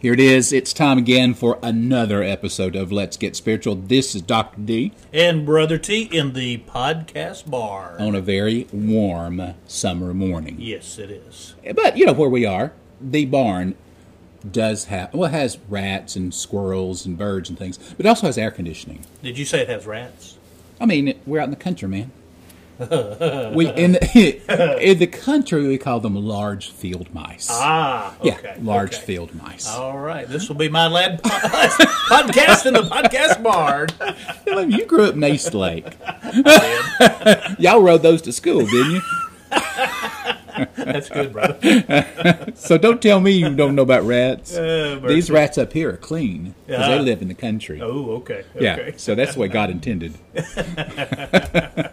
Here it is. It's time again for another episode of Let's Get Spiritual. This is Dr. D and Brother T in the podcast bar. on a very warm summer morning. Yes, it is. But, you know, where we are, the barn does have, well, it has rats and squirrels and birds and things, but it also has air conditioning. Did you say it has rats? I mean, we're out in the country, man. We in the, in the country we call them large field mice. Ah, okay. yeah, large okay. field mice. All right, this will be my lad podcast in the podcast bar. You grew up in East Lake. Y'all rode those to school, didn't you? That's good, brother. So don't tell me you don't know about rats. Uh, These rats up here are clean because they live in the country. Oh, okay. Yeah, okay. so that's the way God intended. I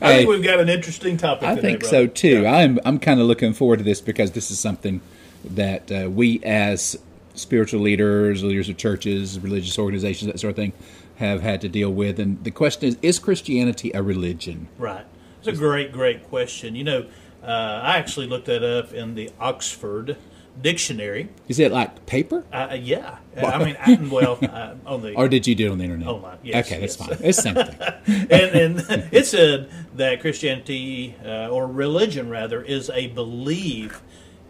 think we've got an interesting topic. I today, think brother. so too. Yeah. I'm I'm kind of looking forward to this because this is something that uh, we as spiritual leaders, leaders of churches, religious organizations, that sort of thing, have had to deal with. And the question is: Is Christianity a religion? Right. It's a great, great question. You know, uh, I actually looked that up in the Oxford Dictionary. Is it like paper, Uh, yeah. I mean, I, well, uh, on the or did you do it on the internet? Online, yes, okay, that's fine. It's the same thing. and, and it said that Christianity, uh, or religion rather, is a belief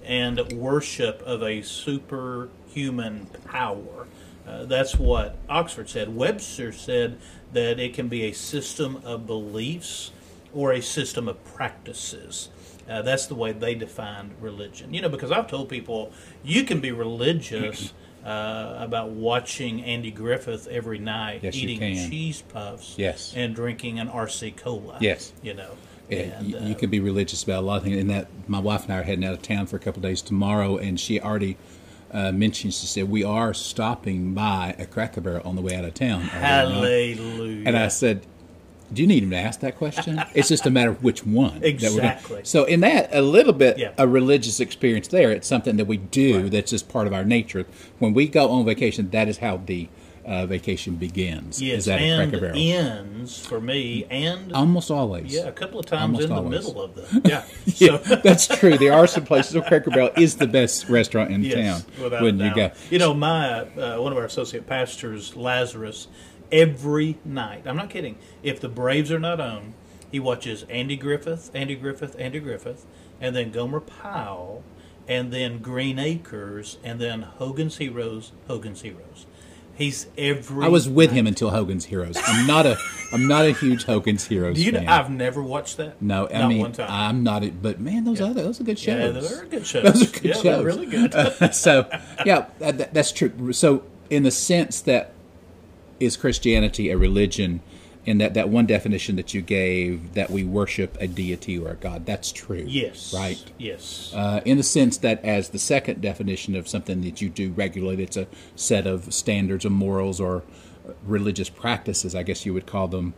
and worship of a superhuman power. Uh, that's what Oxford said. Webster said that it can be a system of beliefs or a system of practices. Uh, that's the way they defined religion. You know, because I've told people you can be religious uh, about watching Andy Griffith every night Yes, eating cheese puffs Yes. and drinking an RC cola. Yes. You know. Yeah, and, you, uh, you could be religious about a lot of things. And that my wife and I are heading out of town for a couple of days tomorrow, and she already uh, mentioned she said we are stopping by a Cracker Barrel on the way out of town. Hallelujah. And I said, "Do you need him to ask that question? it's just a matter of which one." Exactly. So in that, a little bit Yeah. a religious experience there. It's something that we do that's just part of our nature. When we go on vacation, that is how the uh, vacation begins. yes, is that and a Cracker Barrel? ends for me, and Almost always. yeah, a couple of times Almost in the middle of them. yeah. Yeah, So, that's true. There are some places where Cracker Barrel is the best restaurant in yes, town. without when you go, You know, my uh, one of our associate pastors, Lazarus, every night. I'm not kidding. If the Braves are not on, he watches Andy Griffith, Andy Griffith, Andy Griffith, and then Gomer Pyle, and then Green Acres, and then Hogan's Heroes, Hogan's Heroes. He's every. I was with night. him until Hogan's Heroes. I'm not a I'm not a huge Hogan's Heroes Do you know? I've never watched that. no, I not mean one time. I'm not. A, but man, those other those are good shows. yeah, they're good shows. Those are good yeah, shows. they're really good. so yeah, that, that's true. So in the sense that is Christianity a religion, in that that one definition that you gave that we worship a deity or a god, that's true. yes. Right. Yes. Uh, in the sense that, as the second definition of something that you do regularly, it's a set of standards or morals or religious practices, I guess you would call them.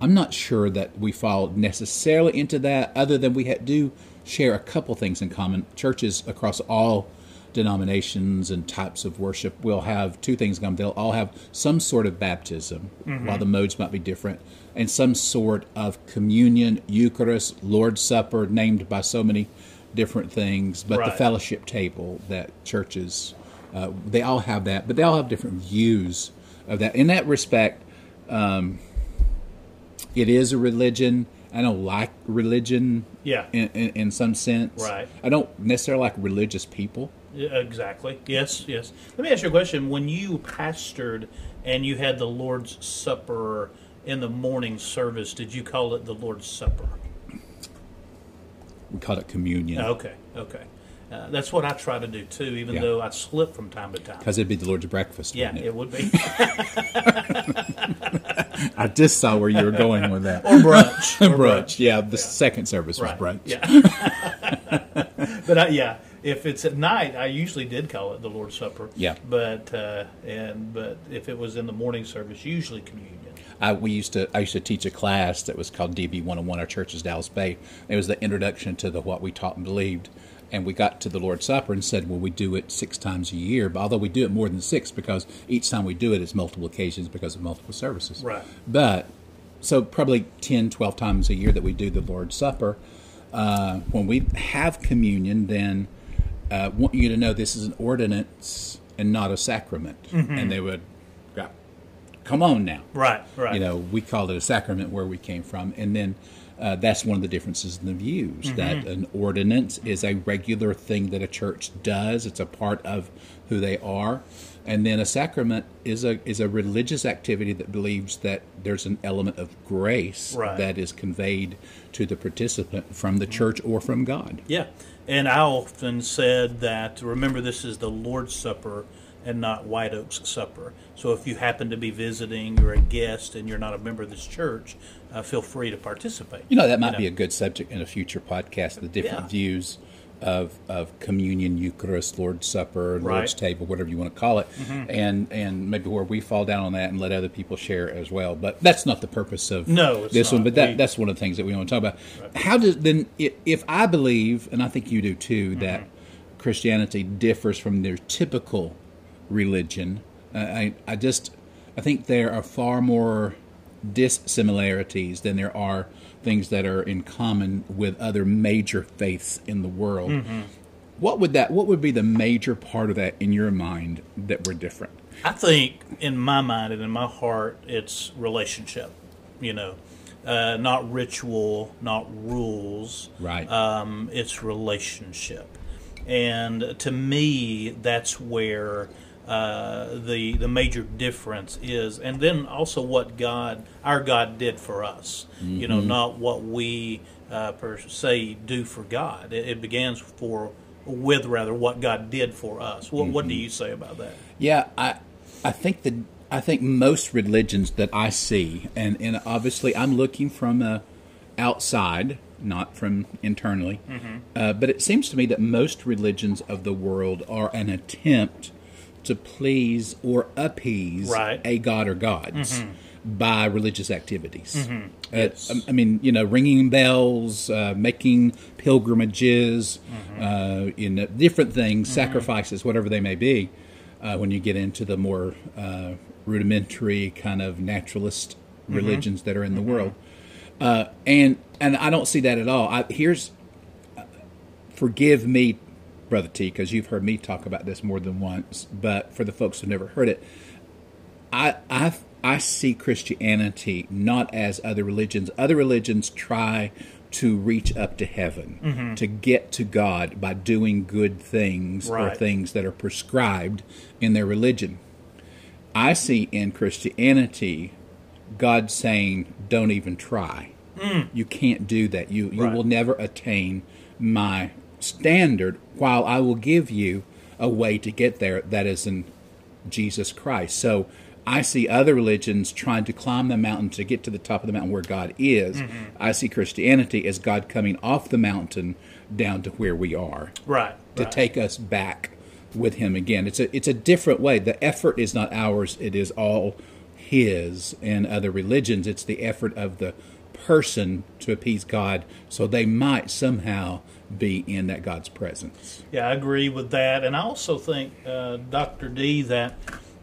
I'm not sure that we fall necessarily into that, other than we ha- do share a couple things in common. Churches across all denominations and types of worship will have two things in common. They'll all have some sort of baptism, while the modes might be different, and some sort of communion, Eucharist, Lord's Supper, named by so many different things, but the fellowship table that churches, uh, they all have that, but they all have different views of that. In that respect, um, it is a religion. I don't like religion Yeah. in, in, in some sense. Right. I don't necessarily like religious people. Yeah, exactly. Yes, yes. Let me ask you a question. When you pastored and you had the Lord's Supper in the morning service, did you call it the Lord's Supper? We call it communion Okay, okay. Uh, that's what I try to do too, even Yeah. though I slip from time to time. because it'd be the Lord's breakfast. Yeah, wouldn't it would be. I just saw where you were going with that. or brunch. Or brunch. Yeah, the second service was brunch. Yeah. but I, yeah, if it's at night, I usually did call it the Lord's Supper. Yeah. But uh, and but if it was in the morning service, usually communion. I, we used to I used to teach a class that was called DB 101. Our church is Dallas Bay. It was the introduction to the what we taught and believed. And we got to the Lord's Supper and said, well, we do it six times a year. But although we do it more than six, because each time we do it, it is multiple occasions because of multiple services. Right. But so probably 10, 12 times a year that we do the Lord's Supper. Uh, when we have communion, then uh, want you to know this is an ordinance and not a sacrament. And they would come on now. Right, right. You know, we called it a sacrament where we came from. And then uh, that's one of the differences in the views that an ordinance is a regular thing that a church does, it's a part of who they are. And then a sacrament is a is a religious activity that believes that there's an element of grace Right. that is conveyed to the participant from the church or from God. Yeah, and I often said that remember this is the Lord's Supper and not White Oak's Supper. So if you happen to be visiting, you're a guest, and you're not a member of this church, uh, feel free to participate. You know, that might know. be a good subject in a future podcast, the different Yeah. views of of communion, Eucharist, Lord's Supper, Lord's Right. Mm-hmm. table, whatever you want to call it. And and maybe where we fall down on that and let other people share as well. But that's not the purpose of No, this one. But that We- that's one of the things that we want to talk about. How does then if I believe, and I think you do too, Mm-hmm. that Christianity differs from their typical religion. Uh, I I just I think there are far more dissimilarities than there are things that are in common with other major faiths in the world. Mm-hmm. What would that what would be the major part of that in your mind that we're different? I think in my mind and in my heart, it's relationship. You know, uh, not ritual, not rules. Right. Um, it's relationship, and to me, that's where uh, the the major difference is. And then also what God, our God, did for us. You know, not what we uh, per se do for God. It, it begins for with rather what God did for us. What What do you say about that? Yeah, I I think that I think most religions that I see, and and obviously I'm looking from uh, outside, not from internally, uh, but it seems to me that most religions of the world are an attempt to please or appease Right. a god or gods. By religious activities, Uh, Yes. I mean, you know, ringing bells, uh, making pilgrimages, uh, in uh, different things, sacrifices, whatever they may be uh, when you get into the more uh, rudimentary kind of naturalist religions that are in the world. Uh, and and I don't see that at all. I, here's, uh, forgive me, brother T, because you've heard me talk about this more than once. But for the folks who've never heard it, I I I see Christianity not as other religions. Other religions try to reach up to heaven, mm-hmm. to get to God by doing good things or things that are prescribed in their religion. I see in Christianity God saying, "Don't even try. Mm. You can't do that. You you Right. will never attain my standard. While I will give you a way to get there that is in Jesus Christ." So I see other religions trying to climb the mountain to get to the top of the mountain where God is. Mm-hmm. I see Christianity as God coming off the mountain down to where we are Right. to right. take us back with him again. It's a it's a different way. The effort is not ours, it is all his. In other religions, it's the effort of the person to appease God so they might somehow be in that God's presence. Yeah, I agree with that, and I also think, uh, Doctor D, that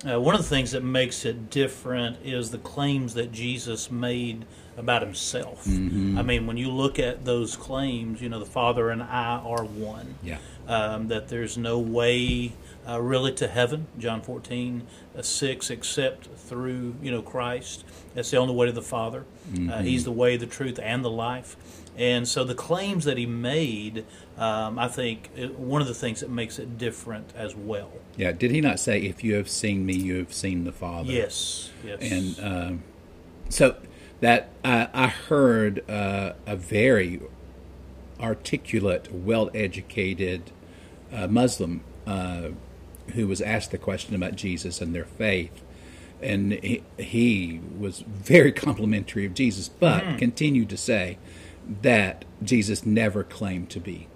uh, one of the things that makes it different is the claims that Jesus made about himself. Mm-hmm. I mean, when you look at those claims, you know, the Father and I are one. Yeah. Um, that there's no way uh, really to heaven, John 14, uh, 6, except through, you know, Christ. That's the only way to the Father. Uh, he's the way, the truth, and the life. And so the claims that he made, um, I think, one of the things that makes it different as well. Yeah. Did he not say, "If you have seen me, you have seen the Father"? Yes, yes. And um, so that I, I heard uh, a very articulate, well-educated uh, Muslim uh, who was asked the question about Jesus and their faith, and he, he was very complimentary of Jesus, but continued to say that Jesus never claimed to be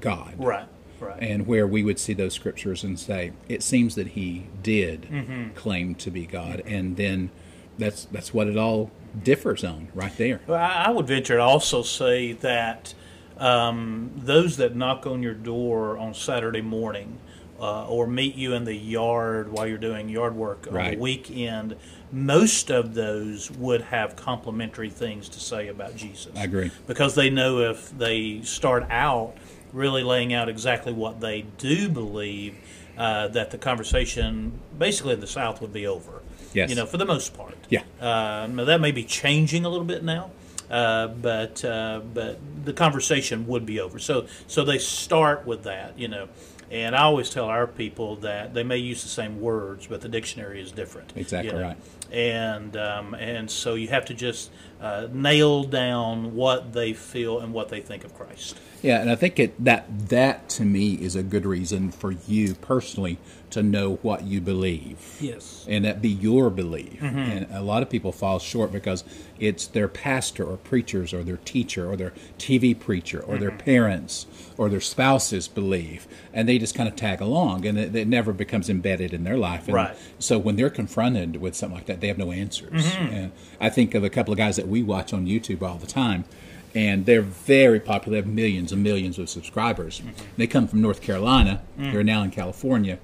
God right, right. and where we would see those scriptures and say it seems that he did Mm-hmm. claim to be God, and then that's that's what it all differs on right there. Well, I would venture to also say that um, those that knock on your door on Saturday morning uh, or meet you in the yard while you're doing yard work on Right. the weekend, most of those would have complimentary things to say about Jesus. I agree. Because they know if they start out really laying out exactly what they do believe, uh, that the conversation, basically in the South, would be over. Yes. You know, for the most part. Yeah. Uh, that may be changing a little bit now, uh, but uh, but the conversation would be over. So so they start with that, you know. And I always tell our people that they may use the same words, but the dictionary is different. Exactly you know. right. And um, and so you have to just uh, nail down what they feel and what they think of Christ. Yeah, and I think it, that that to me is a good reason for you personally to know what you believe. Yes. and that be your belief. Mm-hmm. And a lot of people fall short because it's their pastor or preachers or their teacher or their TV preacher or their mm-hmm. parents or their spouse's belief, and they just kind of tag along, and it, it never becomes embedded in their life. And Right. So when they're confronted with something like that, they have no answers. Mm-hmm. And I think of a couple of guys that we watch on YouTube all the time. And they're very popular. They have millions and millions of subscribers. They come from North Carolina. Mm. They're now in California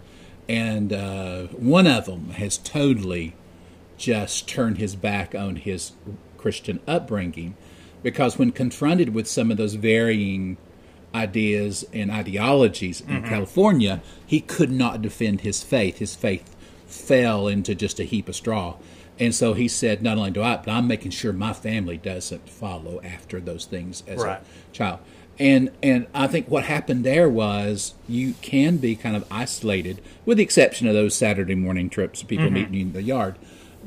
and uh, one of them has totally just turned his back on his Christian upbringing because when confronted with some of those varying ideas and ideologies in California, he could not defend his faith. His faith fell into just a heap of straw. And so he said, not only do I, but I'm making sure my family doesn't follow after those things as Right. a child. And and I think what happened there was you can be kind of isolated, with the exception of those Saturday morning trips, people meeting you in the yard,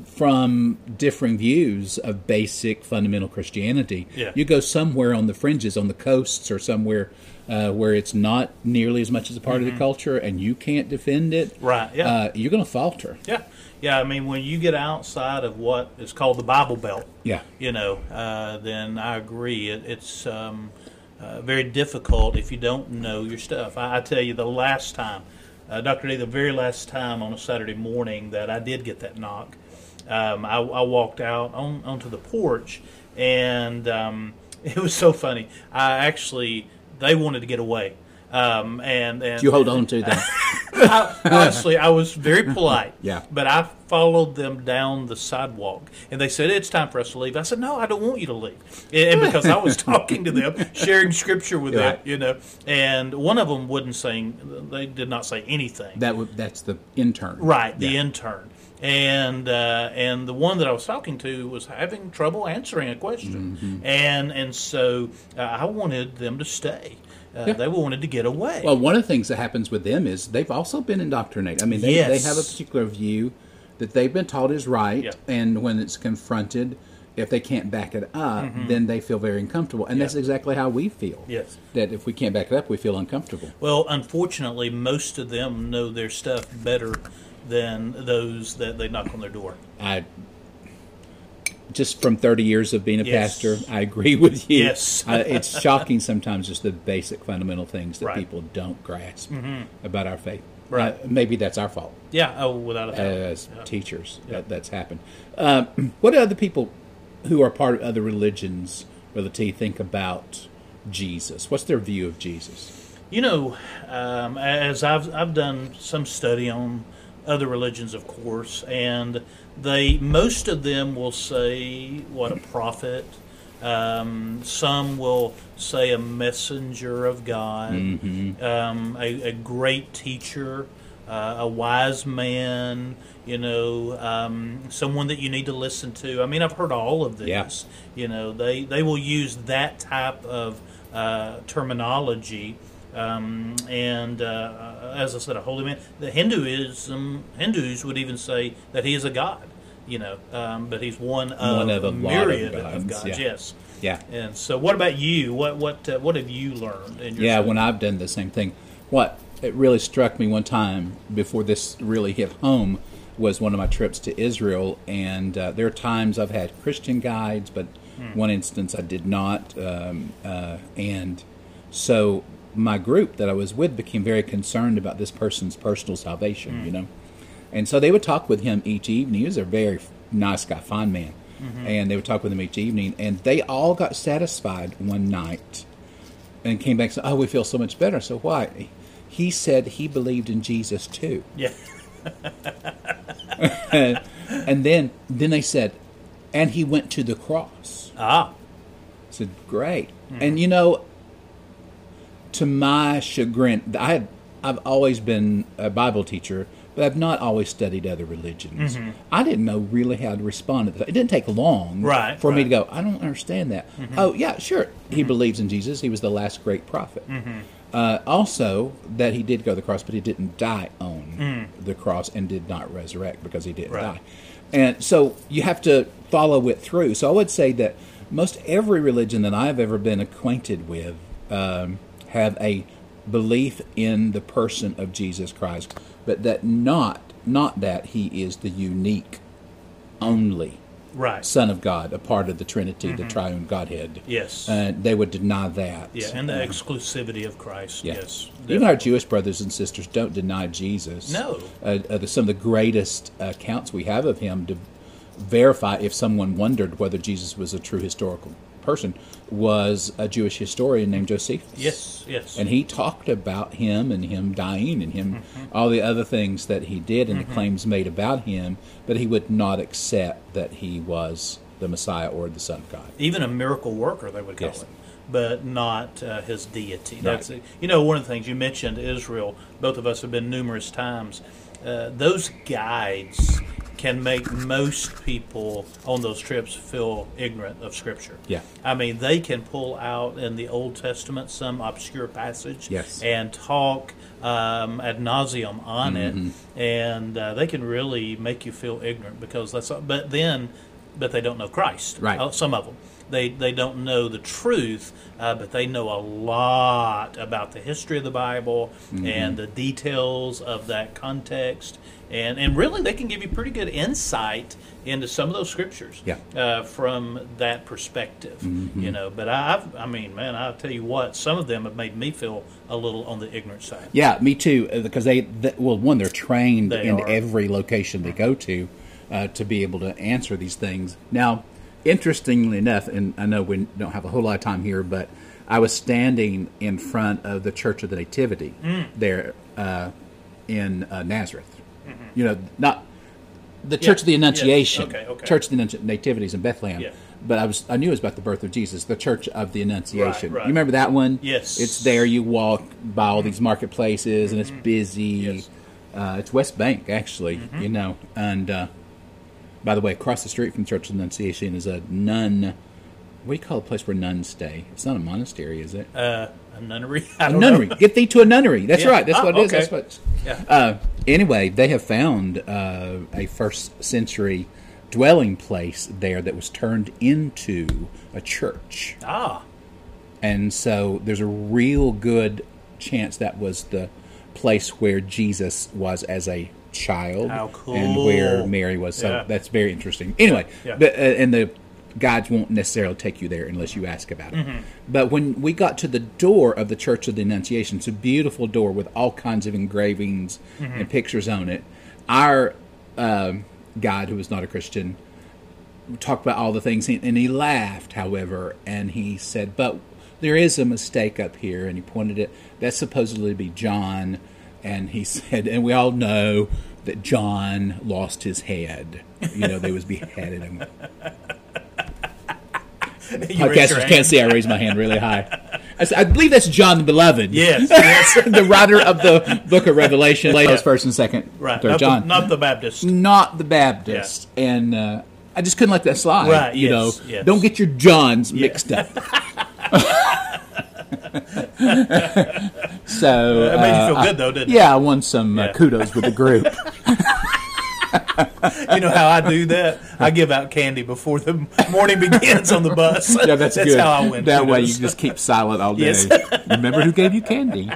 from differing views of basic fundamental Christianity. Yeah. You go somewhere on the fringes, on the coasts, or somewhere uh, where it's not nearly as much as a part of the culture, and you can't defend it. Right, yeah. Uh, you're going to falter. Yeah, yeah. I mean, when you get outside of what is called the Bible Belt, Yeah. you know, uh, then I agree. It, it's um, uh, very difficult if you don't know your stuff. I, I tell you, the last time, uh, Dr. D, the very last time on a Saturday morning that I did get that knock, um, I, I walked out on, onto the porch, and um, it was so funny. I actually, they wanted to get away. Um, and, and You hold on to that. I, honestly, I was very polite. Yeah. But I followed them down the sidewalk, and they said, "It's time for us to leave." I said, "No, I don't want you to leave," and because I was talking to them, sharing scripture with them, you know. And one of them wouldn't say; they did not say anything. that would, that's the intern. Right, the Yeah. intern. And uh, and the one that I was talking to was having trouble answering a question, Mm-hmm. and and so uh, I wanted them to stay. Uh, Yeah. They wanted to get away. Well, one of the things that happens with them is they've also been indoctrinated. I mean, they, they have a particular view that they've been taught is right, Yeah. and when it's confronted, if they can't back it up, then they feel very uncomfortable. And that's exactly how we feel. Mm-hmm. Yes. That if we can't back it up, we feel uncomfortable. Well, unfortunately, most of them know their stuff better than those that they knock on their door. I just from 30 years of being a Yes. pastor, I agree with you. Yes. uh, it's shocking sometimes just the basic fundamental things that Right. Mm-hmm. people don't grasp about our faith. Right. Uh, maybe that's our fault. Yeah, oh, without a doubt. as Yeah. teachers that, that's happened. Um, what do other people who are part of other religions, Brother T, think about Jesus? What's their view of Jesus? You know, um, as I've I've done some study on other religions, of course, and they most of them will say what a prophet. Um, some will say a messenger of God, um, a, a great teacher, uh, a wise man. You know, um, someone that you need to listen to. I mean, I've heard all of this. Yeah. You know, they they will use that type of uh, terminology. Um, and uh, as I said, a holy man. The Hinduism Hindus would even say that he is a god. You know, um, but he's one of, One of a lot of myriad of gods. yeah. Yes. Yeah. And so, what about you? What what uh, what have you learned? In your Yeah, when I've done the same thing. What it really struck me one time before this really hit home was one of my trips to Israel, and uh, there are times I've had Christian guides, but one instance I did not, um, uh, and so my group that I was with became very concerned about this person's personal salvation, you know, and so they would talk with him each evening. He was a very nice guy, fine man, and they would talk with him each evening, and they all got satisfied one night and came back and said, "Oh, we feel so much better." So why? He said he believed in Jesus too, yeah. and then then they said, and he went to the cross. Ah. I said, "Great," and you know, to my chagrin, I had I've always been a Bible teacher, I've not always studied other religions. Mm-hmm. I didn't know really how to respond to that. It didn't take long Right, for me to go, I don't understand that. Mm-hmm. Oh, yeah, sure. He mm-hmm. believes in Jesus. He was the last great prophet. Uh, also, that he did go to the cross, but he didn't die on mm. the cross and did not resurrect because he didn't Right. die. And so you have to follow it through. So I would say that most every religion that I've ever been acquainted with um, have a belief in the person of Jesus Christ, but that not not that he is the unique, only Right. Son of God, a part of the Trinity, the Triune Godhead. Yes. uh, they would deny that. yeah, and the exclusivity of Christ. Yeah. Yes. Even our Jewish brothers and sisters don't deny Jesus. No. Uh, uh, the, some of the greatest accounts we have of him to verify if someone wondered whether Jesus was a true historical person was a Jewish historian named Josephus. Yes. Yes. And he talked about him and him dying and him Mm-hmm. all the other things that he did and the claims made about him, but he would not accept that he was the Messiah or the Son of God. even a miracle worker they would call Yes. him but not uh, his deity Right. that's you know one of the things you mentioned israel both of us have been numerous times uh, those guides can make most people on those trips feel ignorant of scripture Yeah. i mean they can pull out in the old testament some obscure passage Yes. and talk um, ad nauseum on Mm-hmm. it and uh, they can really make you feel ignorant because that's but then but they don't know Christ. Right. Uh, some of them. They, they don't know the truth, uh, but they know a lot about the history of the Bible Mm-hmm. and the details of that context. And, and really, they can give you pretty good insight into some of those scriptures Yeah. uh, from that perspective. Mm-hmm. You know, but I've, I mean, man, I'll tell you what, some of them have made me feel a little on the ignorant side. Yeah, me too. uh, Because they, th well, one, they're trained They in are. every location they go to uh, to be able to answer these things. Now, interestingly enough, and I know we don't have a whole lot of time here, but I was standing in front of the Church of the Nativity Mm. there uh, in uh, Nazareth. You know, not the Church of the Mm-hmm. Yeah, Annunciation, okay, okay. Church of the Nativities in Bethlehem. Yeah. But I was I knew it was about the birth of Jesus, the Church of the Annunciation. right. You remember that one? Yes. It's there. You walk by all these marketplaces, and it's busy. Mm-hmm. Yes. Uh, it's West Bank, actually. You know, and uh, by the way, across the street from Church of the Annunciation is a nun. What do you call a place where nuns stay? It's not a monastery, is it? Uh, a nunnery? A nunnery. Get thee to a nunnery. That's Yeah. right. That's Oh, what it is. okay. That's what. Yeah. Uh, anyway, they have found uh, a first century dwelling place there that was turned into a church. Ah, And so there's a real good chance that was the place where Jesus was as a child How cool. and where Mary was. So Yeah. that's very interesting. Anyway, Yeah. but, uh, and the guides won't necessarily take you there unless you ask about it. Mm-hmm. But when we got to the door of the Church of the Annunciation, it's a beautiful door with all kinds of engravings Mm-hmm. and pictures on it. Our um, guide, who was not a Christian, talked about all the things, and he laughed, however, and he said, "But there is a mistake up here," and he pointed it. That's supposedly to be John, and he said, and we all know that John lost his head. You know, they was beheaded him. You raised your Podcasters can't see I raised my hand really high. I, said, I believe that's John the Beloved. Yes, yes. the writer of the Book of Revelation. Yeah. First and second, right. third Not, John The, not the Baptist. not the Baptist, and uh, I just couldn't let that slide. Right, You yes, know, yes. don't get your Johns mixed up. So That made you feel uh, good, though, didn't it? yeah, I won some uh, Yeah. kudos with the group. You know how I do that? I give out candy before the morning begins on the bus. yeah, that's, good. how I win. That way, you just keep silent all day. Yes. Remember who gave you candy?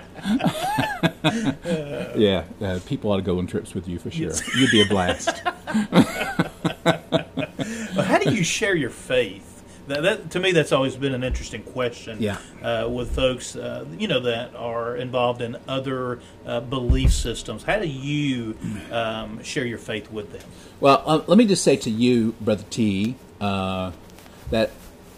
yeah, uh, people ought to go on trips with you for sure. You'd be a blast. How do you share your faith? That, that to me, that's always been an interesting question. Yeah. Uh, with folks, uh, you know, that are involved in other uh, belief systems. How do you um, share your faith with them? Well, uh, let me just say to you, Brother T, uh, that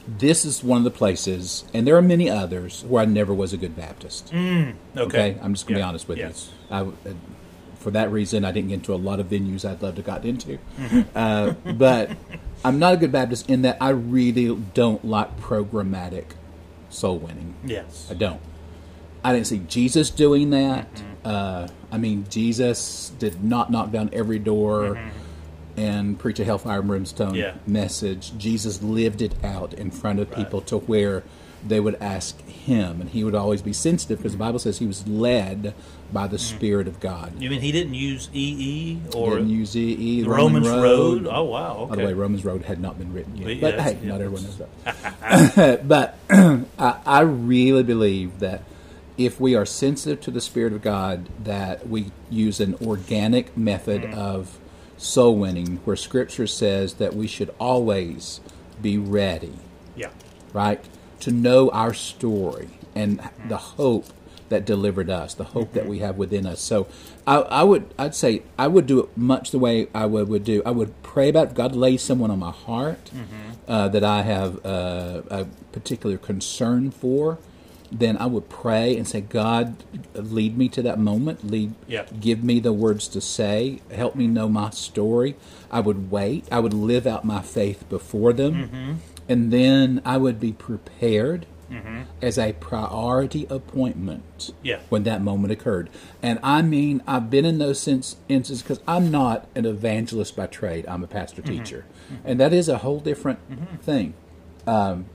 this is one of the places, and there are many others, where I never was a good Baptist. Okay, Okay, I'm just going to Yeah. be honest with Yes. you. I, uh, for that reason, I didn't get into a lot of venues I'd love to got into. Mm-hmm. Uh, but I'm not a good Baptist in that I really don't like programmatic soul winning. Yes. I don't. I didn't see Jesus doing that. Uh, I mean, Jesus did not knock down every door and preach a hellfire and brimstone Yeah. message. Jesus lived it out in front of people to where they would ask him, and he would always be sensitive because the Bible says he was led by the Spirit of God. You mean he didn't use EE or Didn't use E, the Roman Romans Road. Road? Oh wow. By the way, Romans Road had not been written yet. But But yes, hey, yeah, not everyone knows that. but I, I really believe that if we are sensitive to the Spirit of God, that we use an organic method Mm-hmm. of soul winning, where Scripture says that we should always be ready Yeah. right? To know our story and the hope that delivered us, the hope that we have within us. So, I, I would, I'd say, I would do it much the way I would, would do. I would pray about God lay someone on my heart uh, that I have uh, a particular concern for. Then I would pray and say, God, lead me to that moment. Lead, Yeah. give me the words to say. Help me know my story. I would wait. I would live out my faith before them. Mm-hmm. And then I would be prepared Mm-hmm. as a priority appointment Yeah. when that moment occurred. And I mean, I've been in those sense, instances because I'm not an evangelist by trade, I'm a pastor Mm-hmm. teacher. And that is a whole different thing. Um,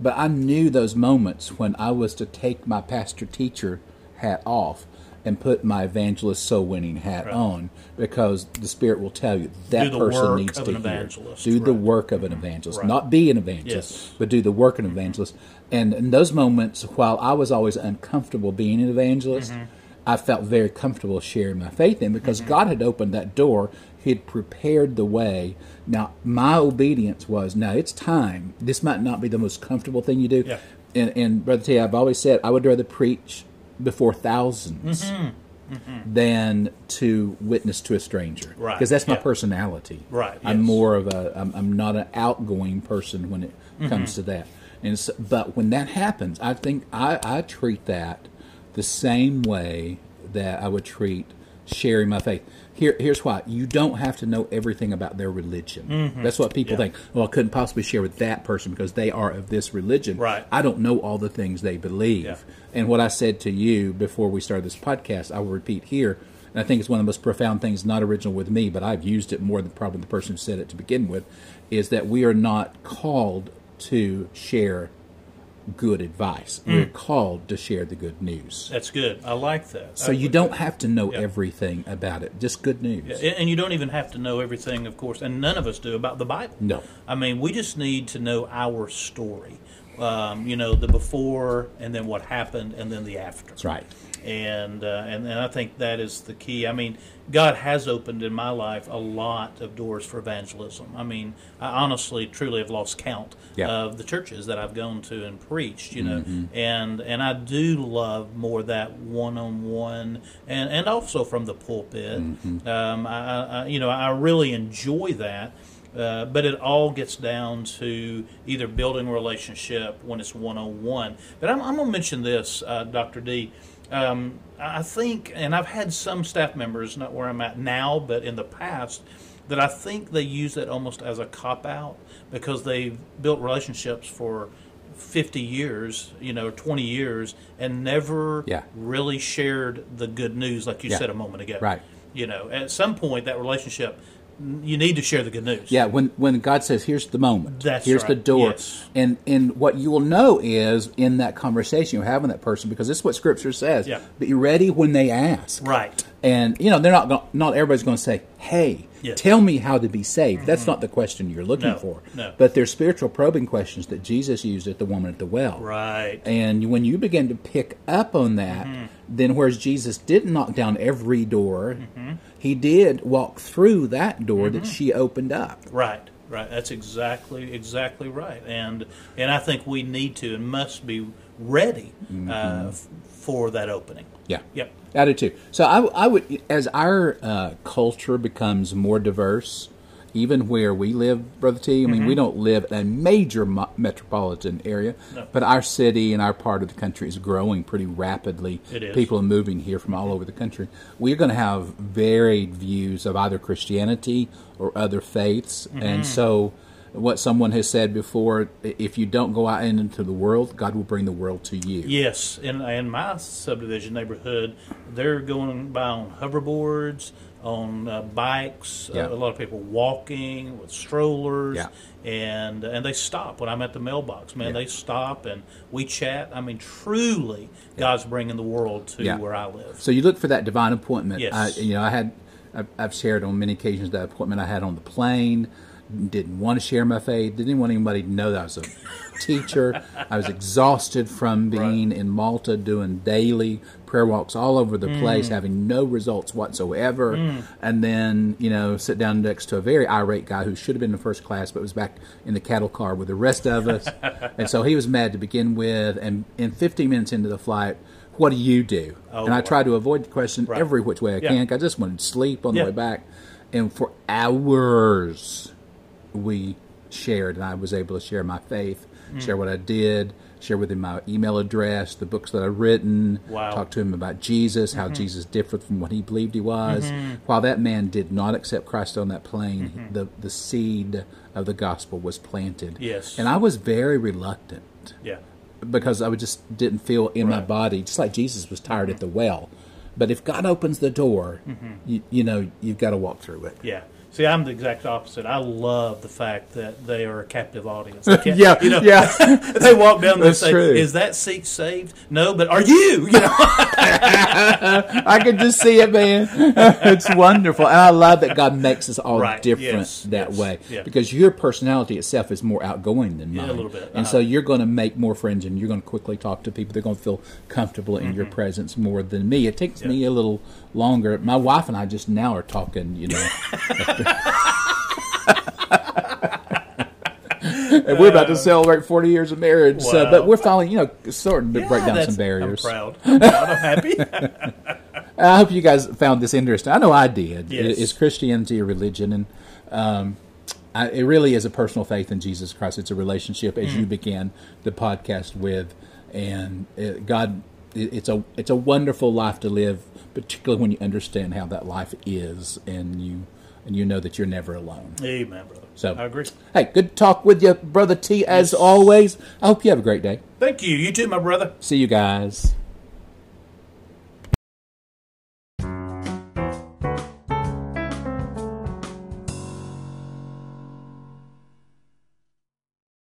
but I knew those moments when I was to take my pastor teacher hat off and put my evangelist soul winning hat Right. on because the Spirit will tell you that person needs to an hear. evangelist, Do the work of an evangelist, Right. not be an evangelist, Yes. but do the work of an evangelist. And in those moments, while I was always uncomfortable being an evangelist, Mm-hmm. I felt very comfortable sharing my faith in because God had opened that door. He had prepared the way. Now, my obedience was, now it's time. This might not be the most comfortable thing you do. Yeah. And, and Brother T, I've always said I would rather preach before 1000s Mm-hmm. than to witness to a stranger. Right, Because that's my yeah. personality. Right, I'm more of a, I'm, I'm not an outgoing person when it Mm-hmm. comes to that. And so, but when that happens, I think I, I treat that the same way that I would treat sharing my faith. Here, here's why: you don't have to know everything about their religion. That's what people Mm-hmm. Yeah. think. Well, I couldn't possibly share with that person because they are of this religion. Right. I don't know all the things they believe. Yeah. And what I said to you before we started this podcast, I will repeat here. And I think it's one of the most profound things, not original with me, but I've used it more than probably the person who said it to begin with, is that we are not called to share good advice. We're Mm. called to share the good news. That's good. I like that. So I you don't have to know Yeah. everything about it, just good news. Yeah, and you don't even have to know everything, of course, and none of us do about the Bible. No. I mean, we just need to know our story. Um, you know, the before, and then what happened, and then the after. That's right. And, uh, and and I think that is the key. I mean, God has opened in my life a lot of doors for evangelism. I mean, I honestly, truly have lost count Yeah. of the churches that I've gone to and preached. You know, and and I do love more that one on one, and and also from the pulpit. Um, I, I, I- you know, I really enjoy that. Uh, but it all gets down to either building a relationship when it's one on one. But I'm, I'm going to mention this, uh, Dr. D. Um, I think, and I've had some staff members, not where I'm at now, but in the past, that I think they use that almost as a cop out because they've built relationships for 50 years, you know, 20 years, and never Yeah. really shared the good news, like you Yeah. said a moment ago. Right. You know, at some point, that relationship, you need to share the good news. Yeah, when when God says, "Here's the moment," That's here's the right, door, yes. and and what you will know is in that conversation you're having with that person because this is what Scripture says. Yeah. Be ready when they ask. Right. And you know they're not going not everybody's going to say, "Hey, Yes. tell me how to be saved." That's not the question you're looking No, for. no. But they're spiritual probing questions that Jesus used at the woman at the well. Right. And when you begin to pick up on that, Mm-hmm. then whereas Jesus didn't knock down every door, Mm-hmm. he did walk through that door that she opened up. Right, right. That's exactly exactly right. And and I think we need to and must be ready uh, f- for that opening. Yeah. Yep. I do too. So I, I would, as our uh, culture becomes more diverse, even where we live, Brother T. I mean, we don't live in a major mo- metropolitan area, Mm-hmm. No. but our city and our part of the country is growing pretty rapidly. It is. People are moving here from all over the country. We're going to have varied views of either Christianity or other faiths, Mm-hmm. and so. What someone has said before: if you don't go out into the world, God will bring the world to you. Yes, in in my subdivision neighborhood, they're going by on hoverboards, on uh, bikes. Yeah. Uh, a lot of people walking with strollers, Yeah. and and they stop when I'm at the mailbox. Man, Yeah. they stop and we chat. I mean, truly, God's bringing the world to where I live. So you look for that divine appointment. Yes. I, you know, I had, I've, I've shared on many occasions that appointment I had on the plane. Didn't want to share my faith. Didn't want anybody to know that I was a teacher. I was exhausted from being in Malta doing daily prayer walks all over the mm. place, having no results whatsoever. Mm. And then, you know, sit down next to a very irate guy who should have been in first class, but was back in the cattle car with the rest of us. and so he was mad to begin with. And in 15 minutes into the flight, what do you do? Oh, and I tried to avoid the question Right. every which way I Yeah. can. I just wanted to sleep on Yeah. the way back. And for hours, we shared, and I was able to share my faith, Mm. share what I did, share with him my email address, the books that I've written, Wow. Mm-hmm. talk to him about Jesus, how Jesus differed from what he believed he was. While that man did not accept Christ on that plane, Mm-hmm. the, the seed of the gospel was planted. Yes. And I was very reluctant Yeah. because I would just didn't feel in my body, just like Jesus was tired at the well. But if God opens the door, you, you know you've got to walk through it. Yeah. See, I'm the exact opposite. I love the fact that they are a captive audience. Yeah, you know, yeah. they walk down there and say, true. "Is that seat saved?" No, but are you? You know, I can just see it, man. it's wonderful, and I love that God makes us all Right, different yes, that yes, way. yeah. Because your personality itself is more outgoing than Yeah, mine, a little bit, and uh-huh. so you're going to make more friends, and you're going to quickly talk to people. They're going to feel comfortable in your presence more than me. It takes Mm-hmm. Yeah. me a little longer. My wife and I just now are talking, you know. and we're about to celebrate 40 years of marriage. So, but we're finally, you know, starting to break down some barriers. I'm proud. I'm proud. I'm happy. I hope you guys found this interesting. I know I did. Yes. Is Christianity a religion? And um, I, it really is a personal faith in Jesus Christ. It's a relationship, as Mm. you began the podcast with, and it, God. It, it's a it's a wonderful life to live, particularly when you understand how that life is, and you and you know that you're never alone. Amen, brother. So- I agree. Hey, good talk with you, brother T. As Yes. always. I hope you have a great day. Thank you. You too, my brother. See you guys.